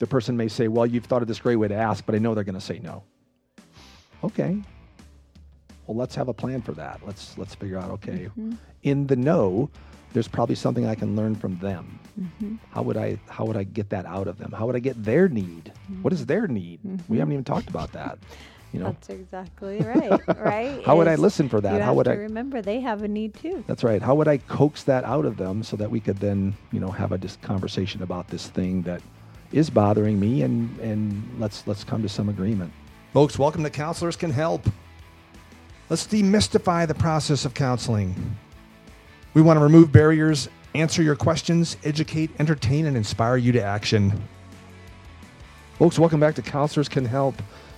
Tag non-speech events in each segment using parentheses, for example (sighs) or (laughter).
the person may say, Well, you've thought of this great way to ask, but I know they're going to say no. Okay. Well, let's have a plan for that. Let's let's figure out. Okay, Mm-hmm. in the no, there's probably something I can learn from them. Mm-hmm. How would I how would I get that out of them? How would I get their need? What is their need? We haven't even talked about that. You know, That's exactly right. (laughs) right? How would I listen for that? How have would to I- remember they have a need too? That's right. How would I coax that out of them so that we could then, you know, have a dis- conversation about this thing that is bothering me and and let's let's come to some agreement. Folks, welcome to Counselors Can Help. Let's demystify the process of counseling. We want to remove barriers, answer your questions, educate, entertain, and inspire you to action. Folks, welcome back to Counselors Can Help.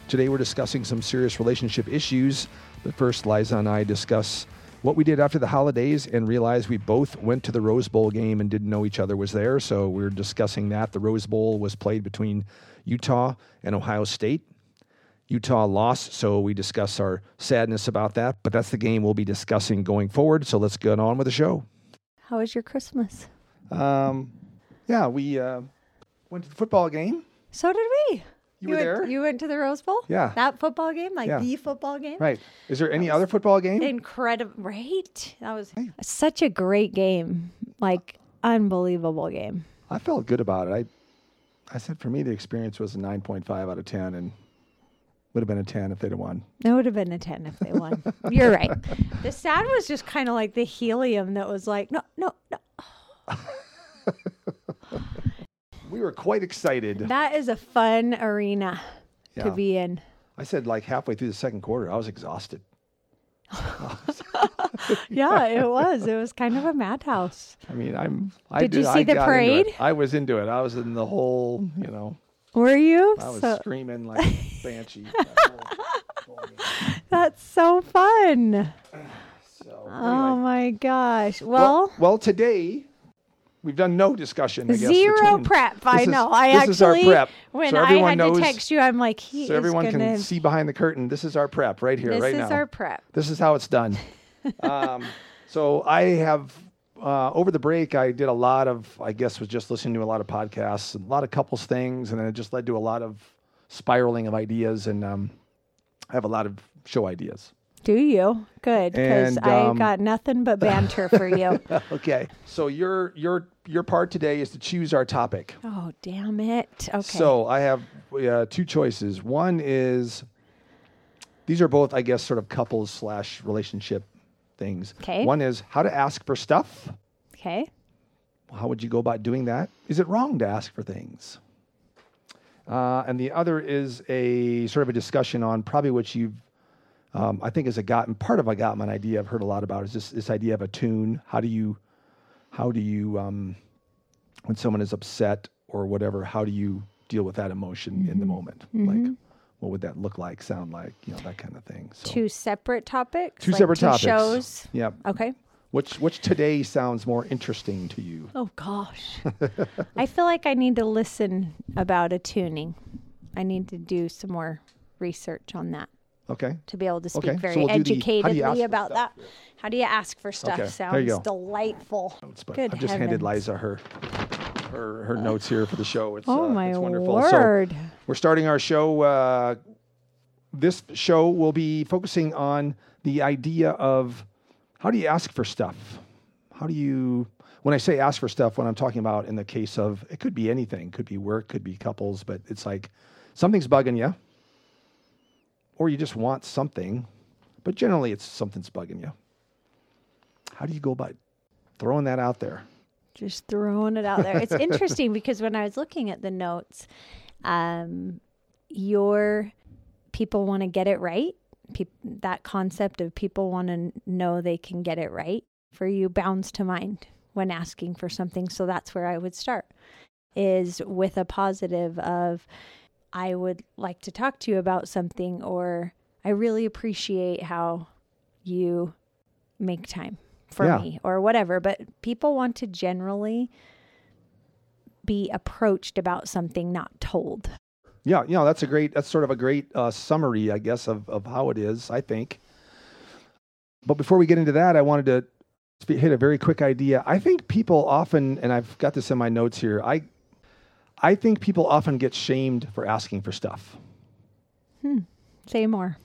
Today we're discussing some serious relationship issues, but first, Liza and I discuss what we did after the holidays and realized we both went to the Rose Bowl game and didn't know each other was there. So we're discussing that. The Rose Bowl was played between Utah and Ohio State. Utah lost, so we discuss our sadness about that. But that's the game we'll be discussing going forward. So let's get on with the show. How was your Christmas? Um, yeah, we uh, went to the football game. So did we. You were went, there? You went to the Rose Bowl? Yeah. That football game? Like Yeah. the football game? Right. Is there any other football game? Incredible. Right? That was such a great game. Like, unbelievable game. I felt good about it. I, I said for me the experience was a 9.5 out of 10 and would have been a 10 if they'd have won. It would have been a 10 if they won. You're right. The sad was just kind of like the helium that was like, no, no, no. (laughs) We were quite excited. That is a fun arena Yeah. to be in. I said like halfway through the second quarter, I was exhausted. (laughs) Yeah, it was. It was kind of a madhouse. I mean, I'm. I Did you I see the into it. parade? I was into it. I was in the whole. You know, Were you? I was So- (laughs) screaming like banshee. that whole- whole that's so fun. (sighs) So, Oh my gosh. well, Well, well, today we've done no discussion. I guess, zero between- prep. I is- know. I this actually, is our prep. when So I everyone had knows- to text you, I'm like, he so everyone gonna. can see behind the curtain. This is our prep right here, this right now. This is our prep. This is how it's done. (laughs) um, so I have uh, over the break. I did a lot of, I guess, was just listening to a lot of podcasts, and a lot of couples things, and then it just led to a lot of spiraling of ideas. And um, I have a lot of show ideas. Do you? Good, because And, I um, got nothing but banter for you. (laughs) Okay. So your your your part today is to choose our topic. Oh, damn it. Okay. So I have uh, two choices. One is these are both, I guess, sort of couples slash relationship things. Okay. One is how to ask for stuff. okay. How would you go about doing that? Is it wrong to ask for things? Uh, and the other is a sort of a discussion on probably what you've, um, I think, is a gotten part of a Gottman idea I've heard a lot about is this this idea of attune. How do you, how do you, um, when someone is upset or whatever, how do you deal with that emotion in the moment? Like, what would that look like, sound like, you know, that kind of thing. So Two separate topics. two like separate two topics. Shows. Yep. Okay. Which which today sounds more interesting to you? Oh gosh. (laughs) I feel like I need to listen about attuning. I need to do some more research on that Okay. to be able to speak Okay, so very we'll do the- how do you ask educatedly about that. How do you ask for stuff? Okay, Sounds there you go. delightful. But Good I've just handed heavens. Liza her her, her notes here for the show. It's, Oh uh, my it's wonderful. word. So we're starting our show. Uh, this show will be focusing on the idea of how do you ask for stuff? How do you, when I say ask for stuff, what I'm talking about in the case of, it could be anything, could be work, could be couples, but it's like something's bugging you, or you just want something, but generally it's something's bugging you. How do you go about throwing that out there? Just throwing it out there. It's (laughs) interesting because when I was looking at the notes, um, your people want to get it right. Peop that concept of people want to know they can get it right for you bounds to mind when asking for something. So that's where I would start is with a positive of I would like to talk to you about something or I really appreciate how you make time for Yeah. me or whatever. But people want to generally be approached about something, not told. Yeah, you know, that's a great, that's sort of a great uh, summary, I guess, of, of how it is, I think. But before we get into that, I wanted to hit a very quick idea. I think people often, and I've got this in my notes here, I, I think people often get shamed for asking for stuff. Hmm. Say more.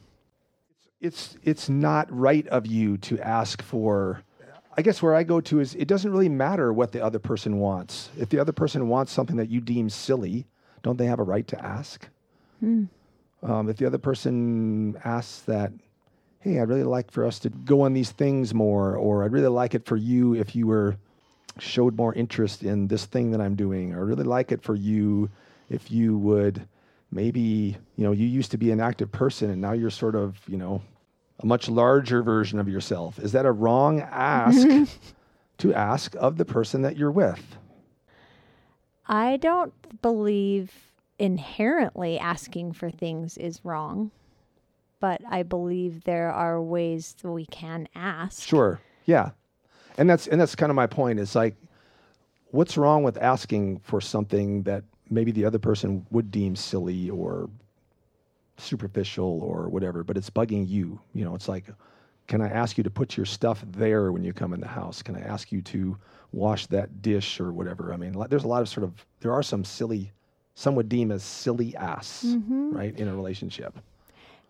It's it's not right of you to ask for I guess where I go to is it doesn't really matter what the other person wants. If the other person wants something that you deem silly, don't they have a right to ask? Um, if the other person asks that, hey, I'd really like for us to go on these things more, or I'd really like it for you if you were showed more interest in this thing that I'm doing, or I'd really like it for you if you would maybe, you know, you used to be an active person and now you're sort of, you know, a much larger version of yourself. Is that a wrong ask mm-hmm. (laughs) to ask of the person that you're with? I don't believe inherently asking for things is wrong, but I believe there are ways that we can ask. Sure. Yeah. And that's and that's kind of my point. Is like what's wrong with asking for something that maybe the other person would deem silly or superficial or whatever, but it's bugging you. You know, it's like can I ask you to put your stuff there when you come in the house? Can I ask you to wash that dish or whatever? I mean, there's a lot of sort of there are some silly some would deem as silly asks, mm-hmm. right, in a relationship.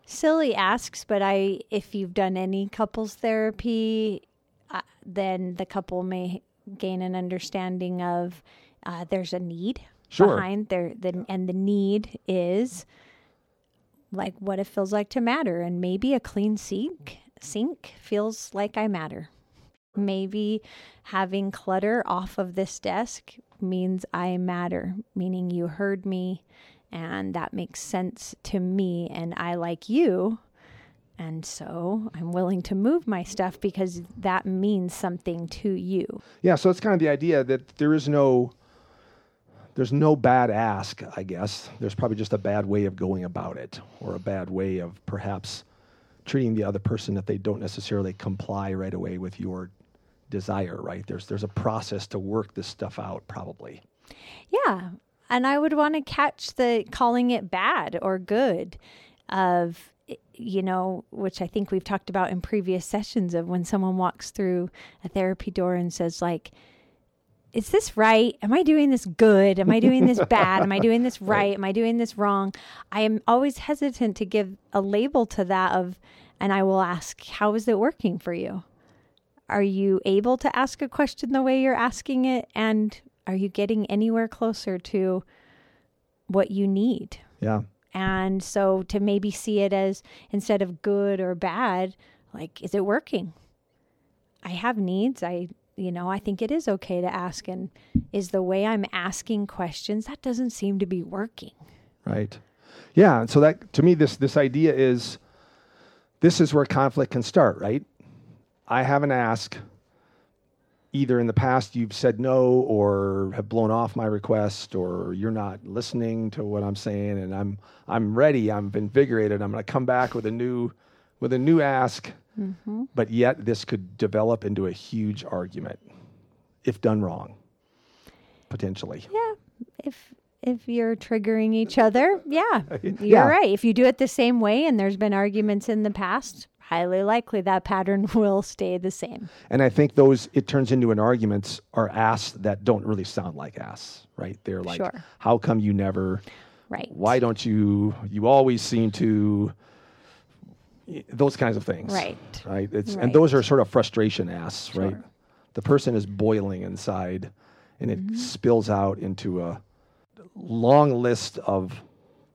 Silly asks, but I if you've done any couples therapy, uh, then the couple may gain an understanding of uh, there's a need Sure. behind there, the, and the need is like what it feels like to matter, and maybe a clean sink sink feels like I matter. Maybe having clutter off of this desk means I matter, meaning you heard me and that makes sense to me and I like you. And so I'm willing to move my stuff because that means something to you. Yeah, so it's kind of the idea that there is no there's no bad ask, I guess. There's probably just a bad way of going about it or a bad way of perhaps treating the other person that they don't necessarily comply right away with your desire, right? There's there's a process to work this stuff out probably. Yeah. And I would want to catch the calling it bad or good of, you know, which I think we've talked about in previous sessions of when someone walks through a therapy door and says, like, is this right? Am I doing this good? Am I doing this bad? Am I doing this (laughs) right? Am I doing this wrong? I am always hesitant to give a label to that of, and I will ask, how is it working for you? Are you able to ask a question the way you're asking it? And are you getting anywhere closer to what you need? Yeah. And so to maybe see it as instead of good or bad, like, is it working? I have needs. I, you know, I think it is okay to ask. And is the way I'm asking questions, that doesn't seem to be working. Right. Yeah. And so that to me, this this idea is this is where conflict can start, right? I have an ask. Either in the past you've said no or have blown off my request or you're not listening to what I'm saying and I'm I'm ready, I'm invigorated, I'm gonna come back with a new with a new ask. Mm-hmm. But yet this could develop into a huge argument if done wrong. Potentially. Yeah. If, if you're triggering each other, yeah, (laughs) you're Yeah. right. If you do it the same way and there's been arguments in the past, highly likely that pattern (laughs) will stay the same. And I think those it turns into an arguments are asks that don't really sound like asks, right? They're like, Sure. how come you never? Right. Why don't you? You always seem to. Those kinds of things, Right. Right. It's Right. and those are sort of frustration asks, right? Sure. The person is boiling inside, and Mm-hmm. it spills out into a long list of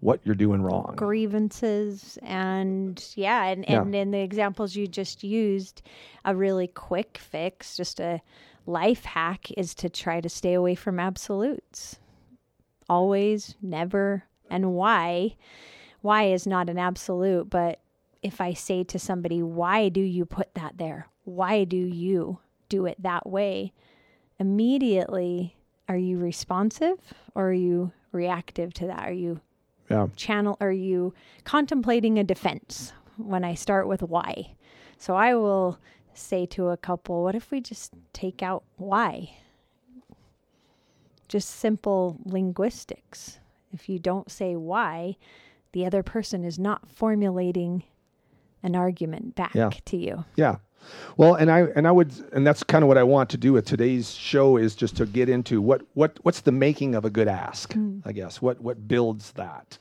what you're doing wrong. grievances and yeah and, Yeah. and in the examples you just used a really quick fix just a life hack is to try to stay away from absolutes. Always never and why? Why is not an absolute but if i say to somebody why do you put that there? Why do you do it that way? Immediately are you responsive or are you reactive to that? Are you Yeah. channel are you contemplating a defense when I start with why? So I will say to a couple, what if we just take out why? Just simple linguistics. If you don't say why, the other person is not formulating an argument back Yeah. to you. Yeah. Well, and I and I would and that's kind of what I want to do with today's show is just to get into what what what's the making of a good ask, mm. I guess. What what builds that?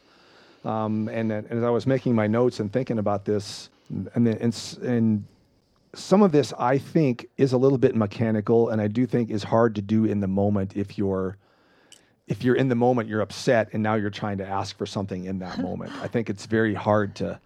Um, and, and as I was making my notes and thinking about this, and, and and some of this I think is a little bit mechanical, and I do think is hard to do in the moment if you're if you're in the moment, you're upset, and now you're trying to ask for something in that (laughs) moment. I think it's very hard to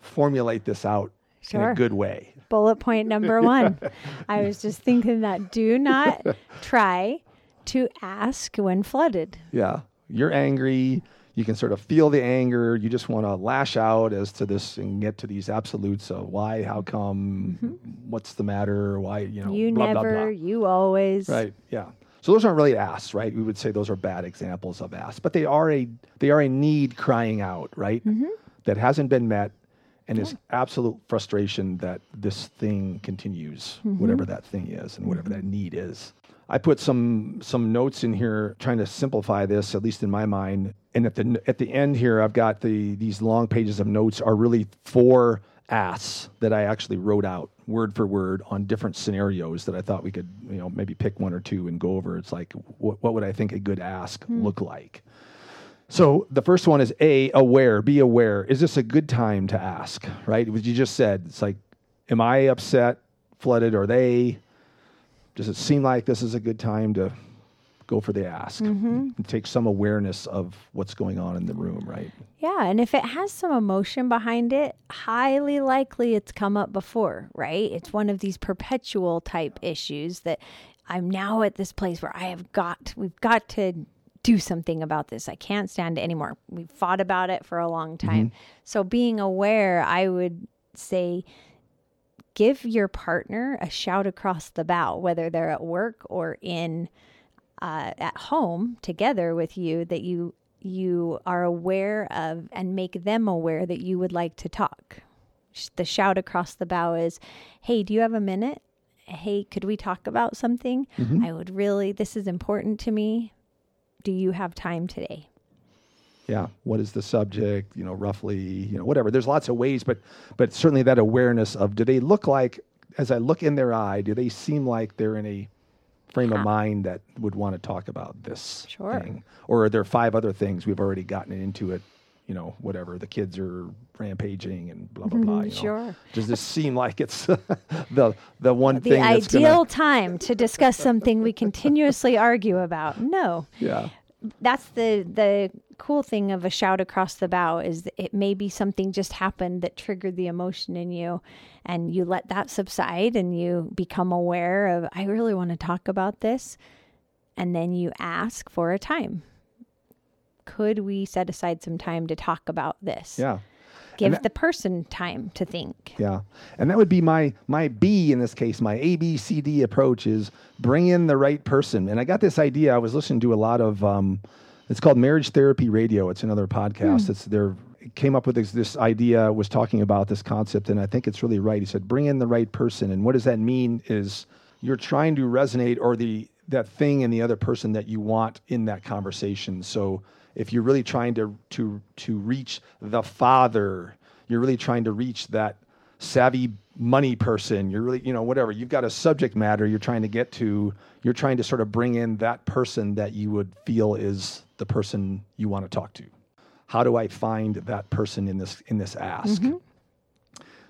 formulate this out sure. in a good way. Bullet point number one. (laughs) I was just thinking that do not (laughs) try to ask when flooded. Yeah. You're angry. You can sort of feel the anger. You just want to lash out as to this and get to these absolutes of why, how come, mm-hmm. what's the matter, why, you know, you blah, never, blah, blah. you always. Right. Yeah. So those aren't really asks, right? We would say those are bad examples of asks, but they are a they are a need crying out, right? Mm-hmm. That hasn't been met and is absolute frustration that this thing continues, mm-hmm. whatever that thing is and whatever that need is. I put some some notes in here trying to simplify this, at least in my mind. And at the at the end here, I've got the these long pages of notes are really four asks that I actually wrote out word for word on different scenarios that I thought we could, you know, maybe pick one or two and go over. It's like, what, what would I think a good ask mm. look like? So the first one is A, aware, be aware. Is this a good time to ask, right? What you just said, it's like, am I upset, flooded, or they? Does it seem like this is a good time to go for the ask mm-hmm. and take some awareness of what's going on in the room, right? Yeah. And if it has some emotion behind it, highly likely it's come up before, right? It's one of these perpetual type issues that I'm now at this place where I have got, we've got to do something about this. I can't stand it anymore. We've fought about it for a long time. Mm-hmm. So being aware, I would say give your partner a shout across the bow, whether they're at work or in uh, at home together with you, that you you are aware of and make them aware that you would like to talk. The shout across the bow is, "Hey, do you have a minute? Hey, could we talk about something? Mm-hmm. I would really. This is important to me do you have time today? Yeah. What is the subject? You know, roughly, you know, whatever. There's lots of ways, but but certainly that awareness of do they look like as I look in their eye, do they seem like they're in a frame of mind that would want to talk about this sure. thing? Or are there five other things we've already gotten into it? You know, whatever the kids are rampaging and blah blah blah. Mm-hmm. Know? Sure. Does this seem like it's (laughs) the the one the thing? The ideal time to discuss something we continuously argue about? No. Yeah that's the the cool thing of a shout across the bow is it may be something just happened that triggered the emotion in you and you let that subside and you become aware of I really want to talk about this and then you ask for a time. Could we set aside some time to talk about this? Yeah give that, the person time to think. Yeah, and that would be my my B in this case. My A B C D approach is bring in the right person. And I got this idea. I was listening to a lot of. Um, it's called Marriage Therapy Radio. It's another podcast. Mm. It's their came up with this, this idea. Was talking about this concept, and I think it's really right. He said, "Bring in the right person." And what does that mean? Is you're trying to resonate or the that thing in the other person that you want in that conversation. So if you're really trying to to to reach the father, you're really trying to reach that savvy money person you're really you know whatever you've got a subject matter you're trying to get to you're trying to sort of bring in that person that you would feel is the person you want to talk to how do i find that person in this in this ask mm-hmm.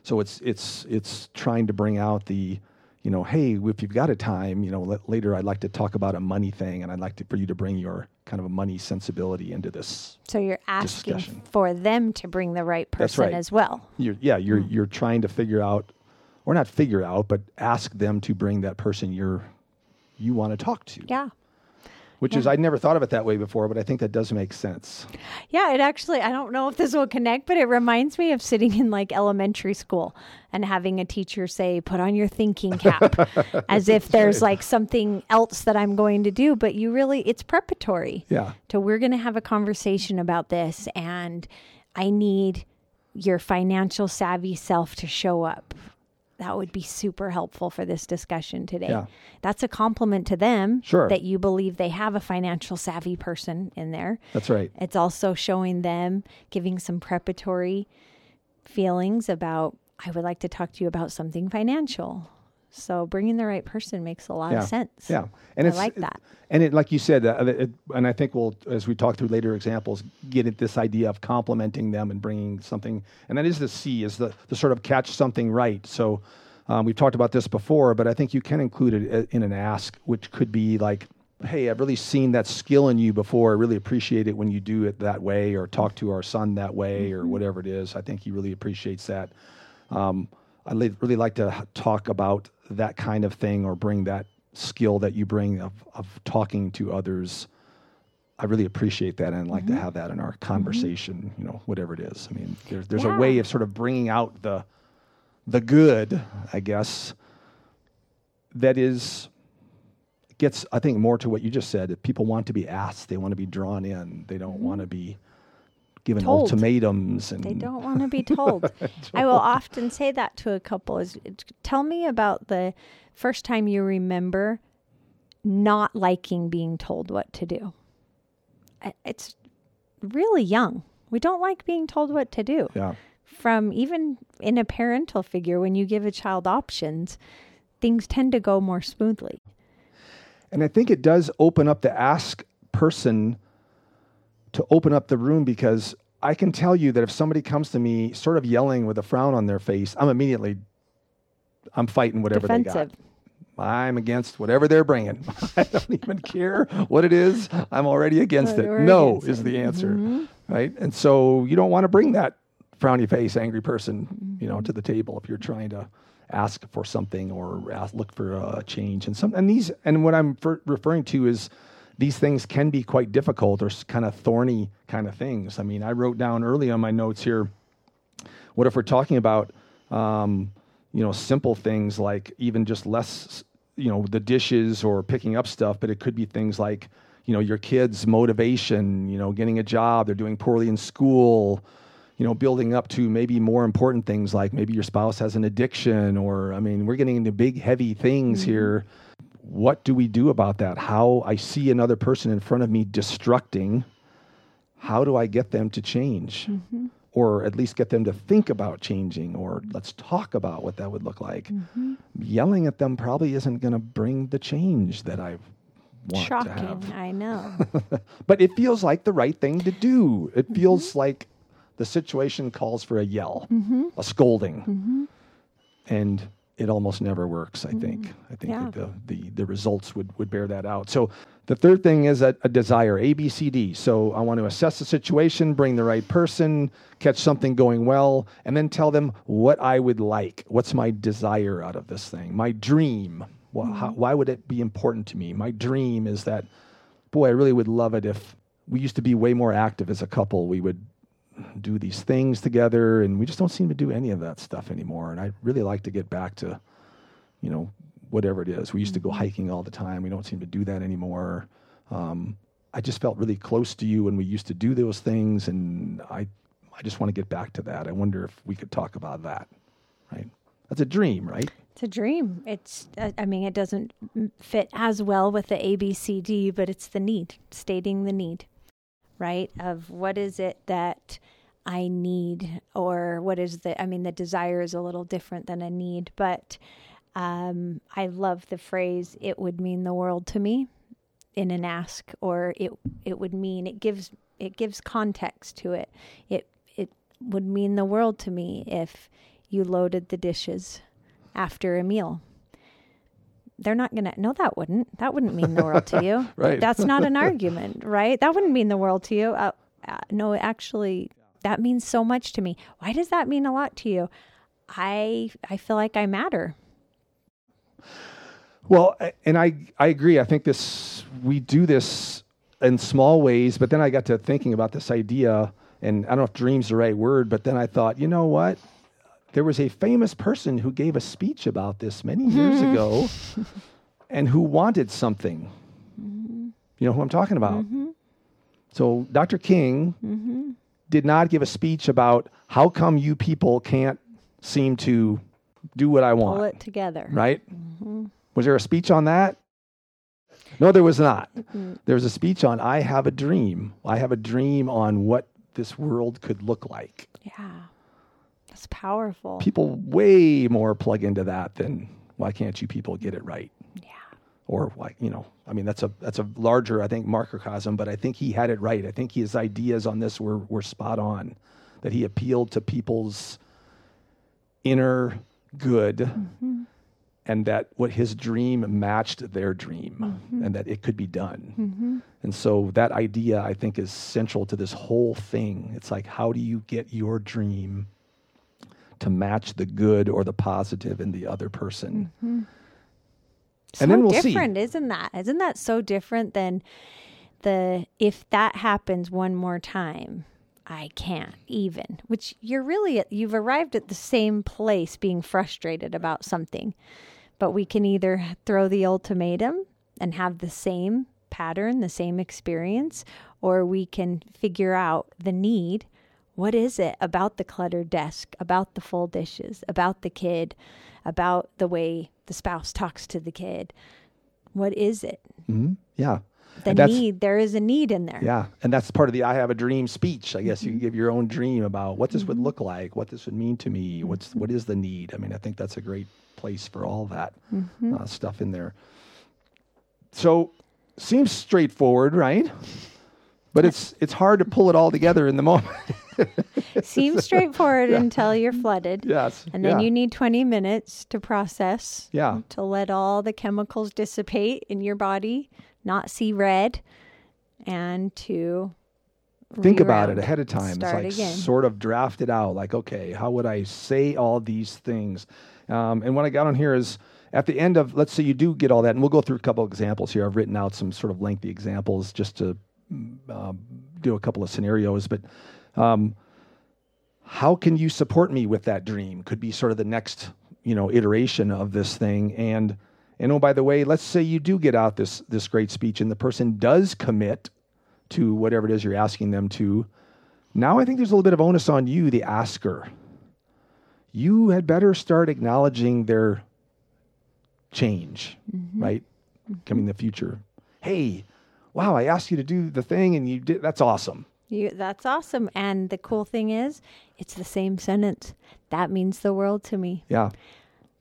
so it's it's it's trying to bring out the you know, hey, if you've got a time, you know, later I'd like to talk about a money thing, and I'd like to, for you to bring your kind of a money sensibility into this. So you're asking discussion. for them to bring the right person right. as well. You're, yeah, you're mm. you're trying to figure out, or not figure out, but ask them to bring that person you're you want to talk to. Yeah which yeah. is I'd never thought of it that way before, but I think that does make sense. Yeah, it actually I don't know if this will connect, but it reminds me of sitting in like elementary school and having a teacher say, "Put on your thinking (laughs) cap," as if there's like something else that I'm going to do, but you really it's preparatory. Yeah. To we're going to have a conversation about this and I need your financial savvy self to show up that would be super helpful for this discussion today. Yeah. That's a compliment to them sure. that you believe they have a financial savvy person in there. That's right. It's also showing them, giving some preparatory feelings about I would like to talk to you about something financial. So bringing the right person makes a lot Yeah. of sense. Yeah, and I it's like that. And it, like you said, uh, it, and I think we'll, as we talk through later examples, get at this idea of complementing them and bringing something. And that is the C, is the, the sort of catch something right. So um, we've talked about this before, but I think you can include it uh, in an ask, which could be like, "Hey, I've really seen that skill in you before. I really appreciate it when you do it that way, or talk to our son that way, or whatever it is. I think he really appreciates that." Um, I really like to talk about that kind of thing or bring that skill that you bring of, of talking to others. I really appreciate that and like to mm-hmm. have that in our conversation, you know, whatever it is. I mean, there's, there's a way of sort of bringing out the, the good, I guess, that is, gets, I think, more to what you just said. That People want to be asked, they want to be drawn in, they don't mm-hmm. want to be given Told. ultimatums. And They don't want to be told. (laughs) I will often say that to a couple is tell me about the first time you remember not liking being told what to do. It's really young. We don't like being told what to do. Yeah. From even in a parental figure, when you give a child options, things tend to go more smoothly. And I think it does open up the ask person to open up the room because I can tell you that if somebody comes to me sort of yelling with a frown on their face, I'm immediately I'm fighting whatever they Defensive. got. I'm against whatever they're bringing. (laughs) I don't even care what it is. I'm already against it. No against is it. the answer, mm-hmm. right? And so you don't want to bring that frowny face, angry person, you know, to the table if you're trying to ask for something or ask, look for a change. And some and these and what I'm referring to is these things can be quite difficult or kind of thorny kind of things. I mean, I wrote down early on my notes here. What if we're talking about, um, you know, simple things like even just less, you know, the dishes or picking up stuff, but it could be things like, you know, your kids' motivation, you know, getting a job, they're doing poorly in school, you know, building up to maybe more important things like maybe your spouse has an addiction, or I mean, we're getting into big, heavy things here. What do we do about that? How I see another person in front of me destructing, how do I get them to change? Mm-hmm. Or at least get them to think about changing, or let's talk about what that would look like. Mm-hmm. Yelling at them probably isn't going to bring the change that I want to have Shocking, I know. (laughs) but it feels like the right thing to do. It mm-hmm. feels like the situation calls for a yell, a scolding, and it almost never works. I think. Mm-hmm. I think Yeah. the, the the results would would bear that out. So the third thing is a, a desire, A, B, C, D. So I want to assess the situation, bring the right person, catch something going well, and then tell them what I would like. What's my desire out of this thing? My dream. Well, how, mm-hmm. why would it be important to me? My dream is that boy, I really would love it if we used to be way more active as a couple. We would do these things together, and we just don't seem to do any of that stuff anymore. And I'd really like to get back to, you know, whatever it is. We used to go hiking all the time. We don't seem to do that anymore. Um, I just felt really close to you when we used to do those things, and I, I just want to get back to that. I wonder if we could talk about that. Right? That's a dream, right? It's a dream. It's, I mean, it doesn't fit as well with the A, B, C, D, but it's the need, stating the need, right? Of what is it that I need, or what is the, I mean, the desire is a little different than a need, but um, I love the phrase, it would mean the world to me in an ask, or it, it would mean, it gives, it gives context to it. It, it would mean the world to me if you loaded the dishes after a meal. They're not going to, no, that wouldn't. That wouldn't mean the world to (laughs) you. Right. That's not an argument, right? That wouldn't mean the world to you. Uh, uh, no, actually, that means so much to me. Why does that mean a lot to you? I I feel like I matter. Well, and I I agree. I think this we do this in small ways, but then I got to thinking about this idea, and I don't know if "dream's" the right word, but then I thought, you know what? There was a famous person who gave a speech about this many years hmm. ago, (laughs) and who wanted something. Mm-hmm. You know who I'm talking about? Mm-hmm. So Dr. King mm-hmm. did not give a speech about how come you people can't seem to do what I want Pull it together. right? Was there a speech on that? No, there was not. There was a speech on I have a dream. I have a dream on what this world could look like. Yeah. It's powerful. People way more plug into that than why can't you people get it right? yeah. Or why, you know, I mean, that's a that's a larger, I think, microcosm, but I think he had it right. I think his ideas on this were were spot on. That he appealed to people's inner good Mm-hmm. and that what his dream matched their dream Mm-hmm. and that it could be done. And so that idea I think is central to this whole thing. It's like how do you get your dream to match the good or the positive in the other person? so And then we'll see. different, isn't that? Isn't that so different than the if that happens one more time, I can't even. Which you're really you've arrived at the same place being frustrated about something. But we can either throw the ultimatum and have the same pattern, the same experience, or we can figure out the need. What is it about the cluttered desk, about the full dishes, about the kid, about the way the spouse talks to the kid? What is it? hmm Yeah. The And need, there is a need in there. Yeah, and that's part of the "I have a dream" speech. I guess you can give your own dream about what this would look like, what this would mean to me, what's what is the need. I mean, I think that's a great place for all that uh, stuff in there. So, seems straightforward, right? But it's it's hard to pull it all together in the (laughs) moment. (laughs) Seems straightforward until you're flooded. yes, And then yeah. you need 20 minutes to process, Yeah. to let all the chemicals dissipate in your body, not see red, and to think about it ahead of time. It's like again. sort of draft it out. Like, okay, how would I say all these things? Um, and what I got on here is at the end of, let's say you do get all that, and we'll go through a couple examples here. I've written out some sort of lengthy examples just to um, do a couple of scenarios, but um, how can you support me with that dream? Could be sort of the next, you know, iteration of this thing. And and oh, by the way, let's say you do get out this this great speech, and the person does commit to whatever it is you're asking them to. Now I think there's a little bit of onus on you, the asker. You had better start acknowledging their change, right? Coming in the future. Hey, wow, I asked you to do the thing and you did that's awesome. You, that's awesome. And the cool thing is, it's the same sentence. That means the world to me. Yeah.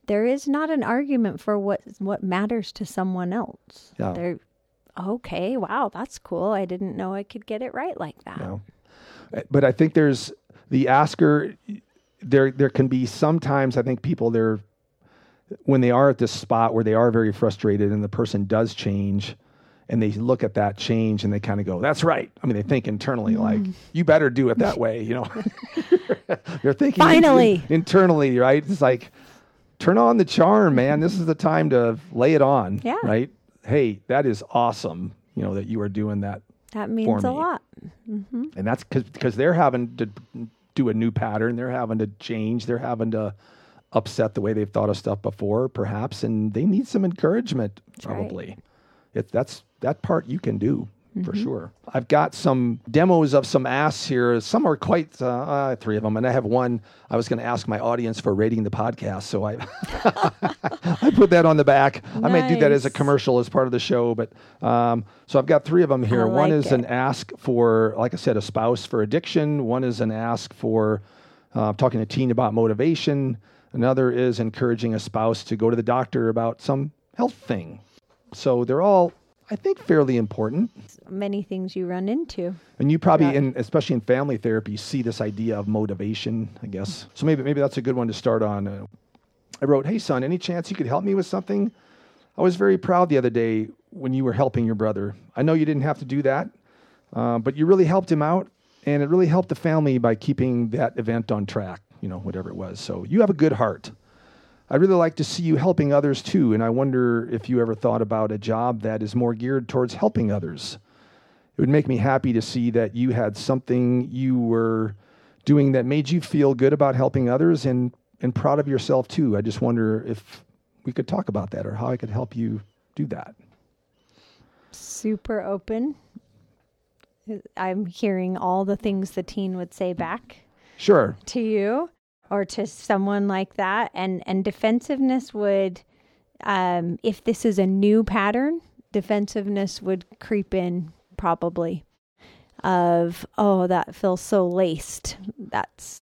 There is not an argument for what what matters to someone else. Yeah. They're okay. Wow, that's cool. I didn't know I could get it right like that. know. Uh, But I think there's the asker. There, there can be sometimes I think people they're when they are at this spot where they are very frustrated and the person does change, and they look at that change and they kind of go, "That's right." I mean, they think internally mm. like, "You better do it that way," you know. (laughs) they're thinking in- Finally. internally, right? It's like, turn on the charm, man. This is the time to lay it on, Yeah. right? Hey, that is awesome. You know that you are doing that That means a me. lot. Mm-hmm. and that's because they're having to do a new pattern they're having to change they're having to upset the way they've thought of stuff before perhaps and they need some encouragement right. probably it, that's that part you can do for sure. I've got some demos of some asks here. Some are quite uh, uh, three of them and i have one i was going to ask my audience for rating the podcast so i (laughs) i put that on the back. I might do that as a commercial as part of the show but um, so i've got three of them here. One like is an ask for, like I said, a spouse for addiction. One is an ask for uh, talking to a teen about motivation. Another is encouraging a spouse to go to the doctor about some health thing. So they're all, I think, fairly important. Many things you run into. And you probably, Yeah. in, especially in family therapy, see this idea of motivation, I guess. So maybe, maybe that's a good one to start on. Uh, I wrote, Hey, son, any chance you could help me with something? I was very proud the other day when you were helping your brother. I know you didn't have to do that, uh, but you really helped him out, and it really helped the family by keeping that event on track, you know, whatever it was. So you have a good heart. I'd really like to see you helping others too, and I wonder if you ever thought about a job that is more geared towards helping others. It would make me happy to see that you had something you were doing that made you feel good about helping others and, and proud of yourself too. I just wonder if we could talk about that or how I could help you do that. Super open. I'm hearing all the things the teen would say back Sure. to you or to someone like that and and defensiveness would um if this is a new pattern defensiveness would creep in probably of oh that feels so laced that's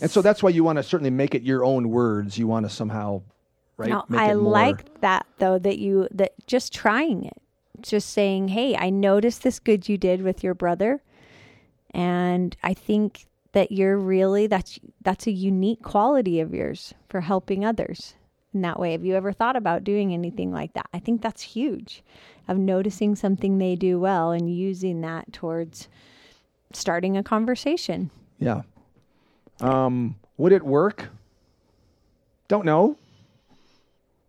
And so that's why you want to certainly make it your own words. You want to somehow, right? No, I like that though that you that just trying it, just saying, "Hey, I noticed this good you did with your brother, and I think that you're really that's that's a unique quality of yours for helping others in that way. Have you ever thought about doing anything like that? I think that's huge, of noticing something they do well and using that towards starting a conversation. Yeah. Um, would it work? Don't know.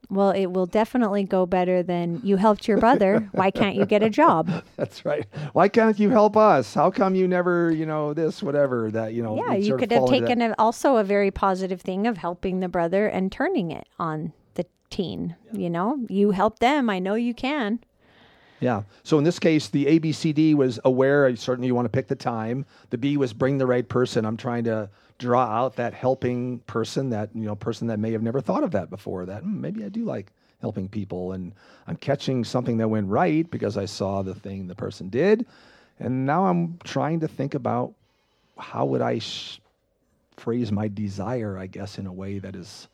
Well, it will definitely go better than you helped your brother. Why can't you get a job? (laughs) That's right. Why can't you help us? How come you never, you know, this, whatever that, you know? Yeah, you could have taken a, also a very positive thing of helping the brother and turning it on the teen. You know, you help them. I know you can. Yeah. So in this case, the ABCD was aware. Certainly, you want to pick the time. The B was bring the right person. I'm trying to draw out that helping person, that you know, person that may have never thought of that before. That "Hmm, maybe I do like helping people, and I'm catching something that went right because I saw the thing the person did, and now I'm trying to think about how would I sh- phrase my desire, I guess, in a way that is,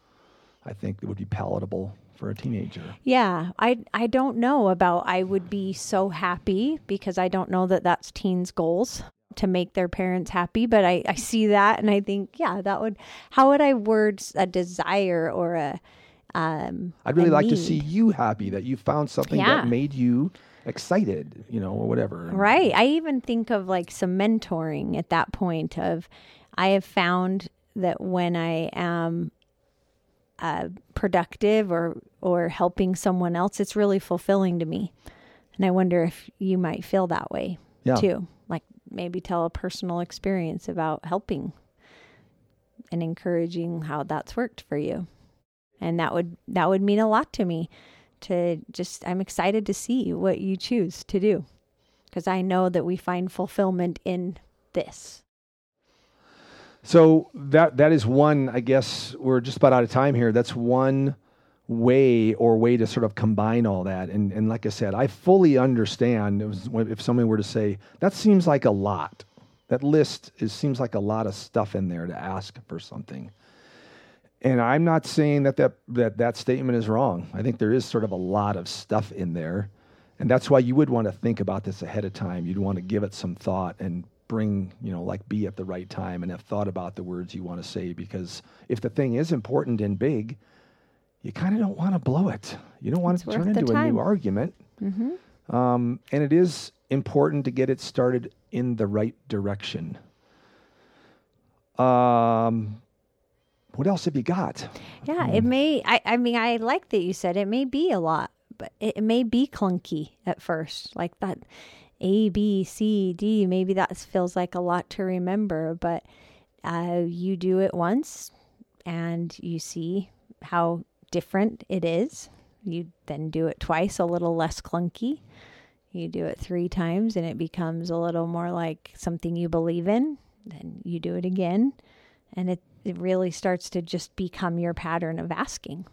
I think, it would be palatable for a teenager. Yeah, I I don't know about I would be so happy because I don't know that that's teens' goals to make their parents happy, but I I see that and I think yeah, that would how would I word a desire or a um I'd really like to see you happy that you found something Yeah. that made you excited, you know, or whatever. Right. I even think of like some mentoring at that point of I have found that when I am uh, productive or or helping someone else, it's really fulfilling to me. And I wonder if you might feel that way Yeah. too. Like maybe tell a personal experience about helping and encouraging how that's worked for you. And that would that would mean a lot to me to just I'm excited to see what you choose to do because I know that we find fulfillment in this. So that that is one. I guess we're just about out of time here. That's one way or way to sort of combine all that. And and like I said, I fully understand. If somebody were to say that seems like a lot. That list is seems like a lot of stuff in there to ask for something. And I'm not saying that that, that that statement is wrong. I think there is sort of a lot of stuff in there. And that's why you would want to think about this ahead of time. You'd want to give it some thought and bring, you know, like be at the right time and have thought about the words you want to say. Because if the thing is important and big, you kind of don't want to blow it. You don't want It's it to turn into a new argument. Um, and it is important to get it started in the right direction. Um, what else have you got? Yeah, it may. I, I mean, I like that you said it may be a lot, but it, it may be clunky at first. Like that A, B, C, D, maybe that feels like a lot to remember, but uh, you do it once and you see how different it is. You then do it twice, a little less clunky. You do it three times and it becomes a little more like something you believe in. Then you do it again and it, it really starts to just become your pattern of asking.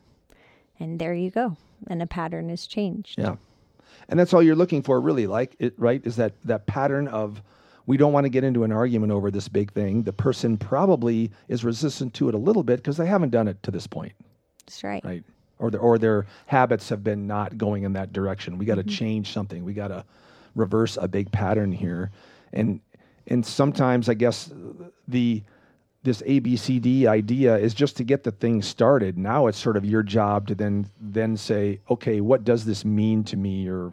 And there you go. And a pattern is changed. Yeah. And that's all you're looking for, really, like it, right? Is that that pattern of we don't want to get into an argument over this big thing. The person probably is resistant to it a little bit because they haven't done it to this point, That's right. right? Or the, or their habits have been not going in that direction. We got to mm-hmm. change something. We got to reverse a big pattern here, and and sometimes I guess the this ABCD idea is just to get the thing started. Now it's sort of your job to then then say, okay, what does this mean to me, or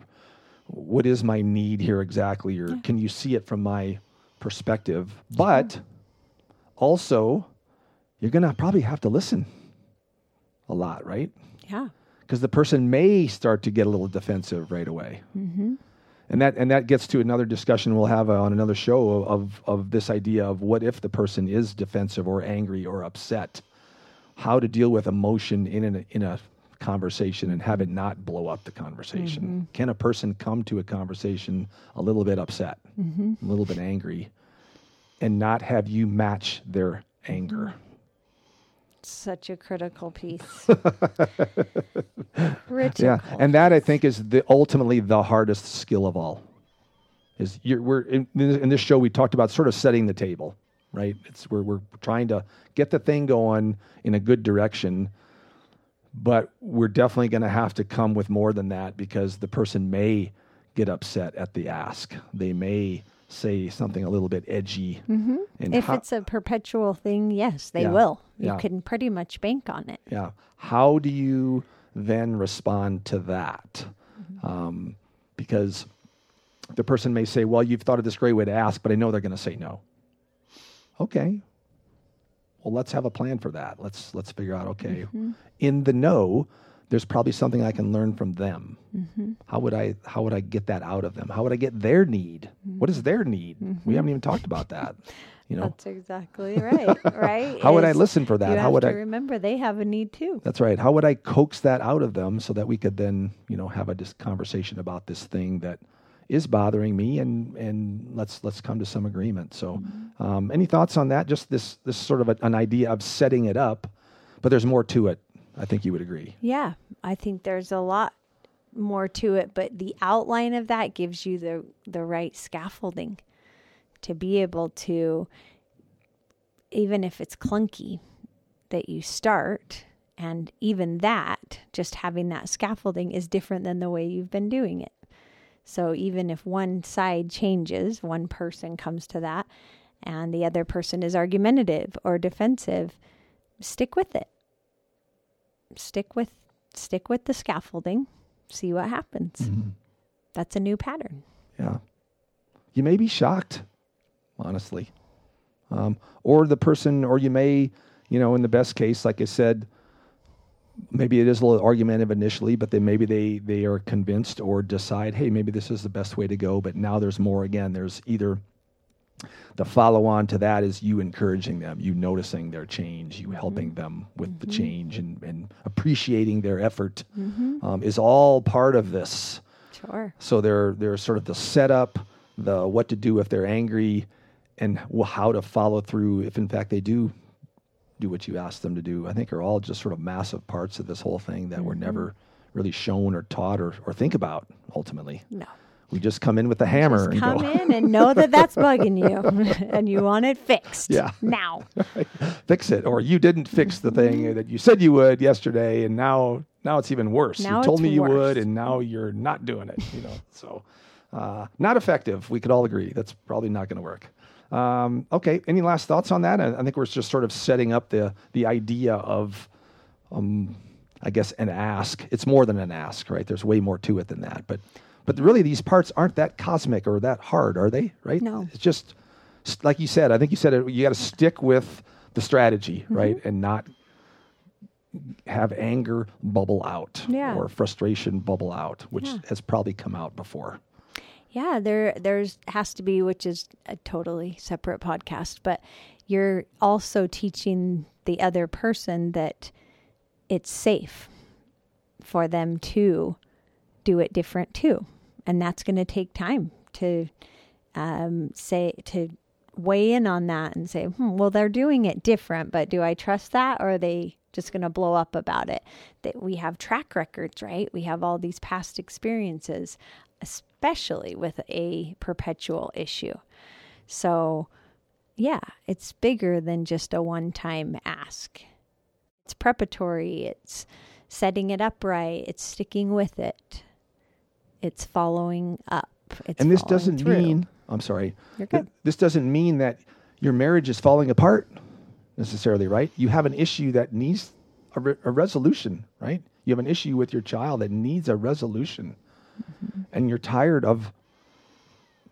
what is my need here exactly, or can you see it from my perspective? But also, you're gonna probably have to listen a lot, right? Yeah. because the person may start to get a little defensive right away. Mm-hmm. And that and that gets to another discussion we'll have on another show of of this idea of what if the person is defensive or angry or upset, how to deal with emotion in an, in a conversation and have it not blow up the conversation. Mm-hmm. Can a person come to a conversation a little bit upset, mm-hmm. a little bit angry, and not have you match their anger? Such a critical piece. (laughs) Critical. Yeah, and that I think is the ultimately the hardest skill of all. Is you're, we're in, in this show we talked about sort of setting the table. right? It's we're we're trying to get the thing going in a good direction, but we're definitely going to have to come with more than that because the person may get upset at the ask. They may say something a little bit edgy. Mm-hmm. And if how- it's a perpetual thing, yes, they Yeah. will. You Yeah. can pretty much bank on it. Yeah. How do you then respond to that? Mm-hmm. Um, because the person may say, Well, you've thought of this great way to ask, but I know they're going to say no. Okay. Well, let's have a plan for that. Let's let's figure out. Okay, Mm-hmm. in the no, there's probably something I can learn from them. Mm-hmm. How would I how would I get that out of them? How would I get their need? What is their need? We haven't even talked about that. You know, Mm-hmm. That's exactly right. (laughs) right? how would I listen for that? How have would to I remember they have a need too. That's right. How would I coax that out of them so that we could then, you know, have a dis- conversation about this thing that is bothering me, and and let's let's come to some agreement. So, um, any thoughts on that? Just this this sort of a, an idea of setting it up, but there's more to it. I think you would agree. Yeah, I think there's a lot more to it, but the outline of that gives you the the right scaffolding to be able to even if it's clunky that you start and even that just having that scaffolding is different than the way you've been doing it. So even if one side changes, one person comes to that and the other person is argumentative or defensive, stick with it stick with stick with the scaffolding see what happens that's a new pattern Yeah. You may be shocked, honestly. Um, or the person, or you may, you know, in the best case, like I said, maybe it is a little argumentative initially, but then maybe they, they are convinced or decide, hey, maybe this is the best way to go. But now there's more again. There's either the follow on to that is you encouraging them, you noticing their change, you helping them with the mm-hmm. change and, and appreciating their effort mm-hmm. um, is all part of this. sure So they're they're sort of the setup, the what to do if they're angry, and how to follow through if in fact they do do what you ask them to do. I think are all just sort of massive parts of this whole thing that were mm-hmm. never really shown or taught or, or think about ultimately. no We just come in with a hammer just and come go in and know that that's bugging you (laughs) and you want it fixed Yeah. (laughs) now (laughs) fix it, or you didn't fix the thing that you said you would yesterday, and now now it's even worse. Now you told me you worse. would, and now you're not doing it. You know, so uh, not effective. We could all agree that's probably not going to work. Um, okay, any last thoughts on that? I, I think we're just sort of setting up the the idea of, um, I guess, an ask. It's more than an ask, right? There's way more to it than that, but. But really, these parts aren't that cosmic or that hard, are they? Right? No. It's just like you said. I think you said it. You got to stick with the strategy, Mm-hmm. right, and not have anger bubble out Yeah. or frustration bubble out, which Yeah. has probably come out before. Yeah, there there's has to be, which is a totally separate podcast, but you're also teaching the other person that it's safe for them to do it different too. And that's going to take time to um, say, to weigh in on that and say, hmm, well, they're doing it different, but do I trust that or are they just going to blow up about it? That we have track records, right? We have all these past experiences, especially with a perpetual issue. So, yeah, it's bigger than just a one time ask. It's preparatory, it's setting it up right, it's sticking with it, it's following up. It's and this doesn't through. mean, I'm sorry, You're good. this doesn't mean that your marriage is falling apart necessarily, right? You have an issue that needs a, re- a resolution, right? You have an issue with your child that needs a resolution. Mm-hmm. And you're tired of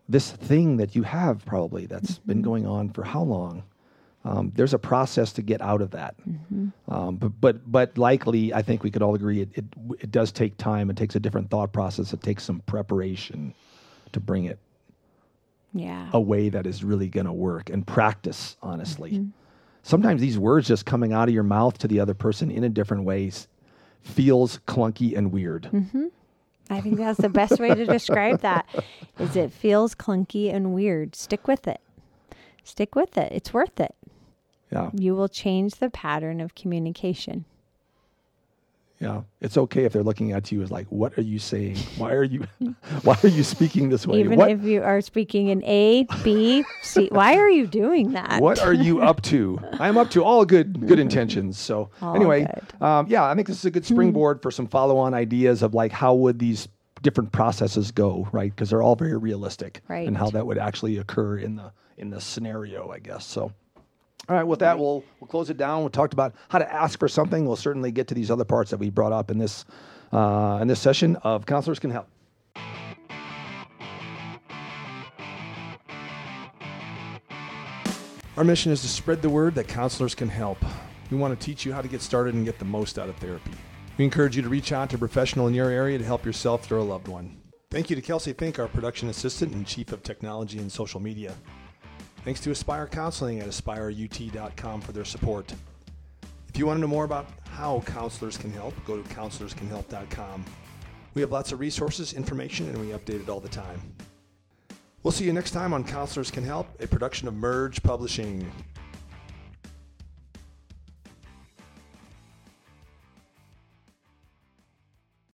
this thing that you have probably that's Mm-hmm. been going on for how long? Um, there's a process to get out of that, Mm-hmm. um, but but but likely, I think we could all agree it, it it does take time. It takes a different thought process. It takes some preparation to bring it Yeah. a way that is really going to work and practice honestly sometimes these words just coming out of your mouth to the other person in a different ways feels clunky and weird I think that's the best way to describe that. Is it feels clunky and weird. Stick with it. Stick with it. It's worth it. Yeah You will change the pattern of communication. Yeah, it's okay if they're looking at you as like, "What are you saying? Why are you, (laughs) why are you speaking this way? Even what, if you are speaking in A, B, C, why are you doing that? what are you up to? I am up to all good good intentions. So All anyway, um, yeah, I think this is a good springboard for some follow-on ideas of like how would these different processes go, right? Because they're all very realistic, Right. and how that would actually occur in the in the scenario, I guess. So. All right, with that, we'll we'll close it down. We talked about how to ask for something. We'll certainly get to these other parts that we brought up in this uh, in this session of counselors can help. Our mission is to spread the word that counselors can help. We want to teach you how to get started and get the most out of therapy. We encourage you to reach out to a professional in your area to help yourself or a loved one. Thank you to Kelsey Fink, our production assistant and chief of technology and social media. Thanks to Aspire Counseling at aspireut.com for their support. If you want to know more about how counselors can help, go to counselorscanhelp.com. We have lots of resources, information, and we update it all the time. We'll see you next time on Counselors Can Help, a production of Merge Publishing.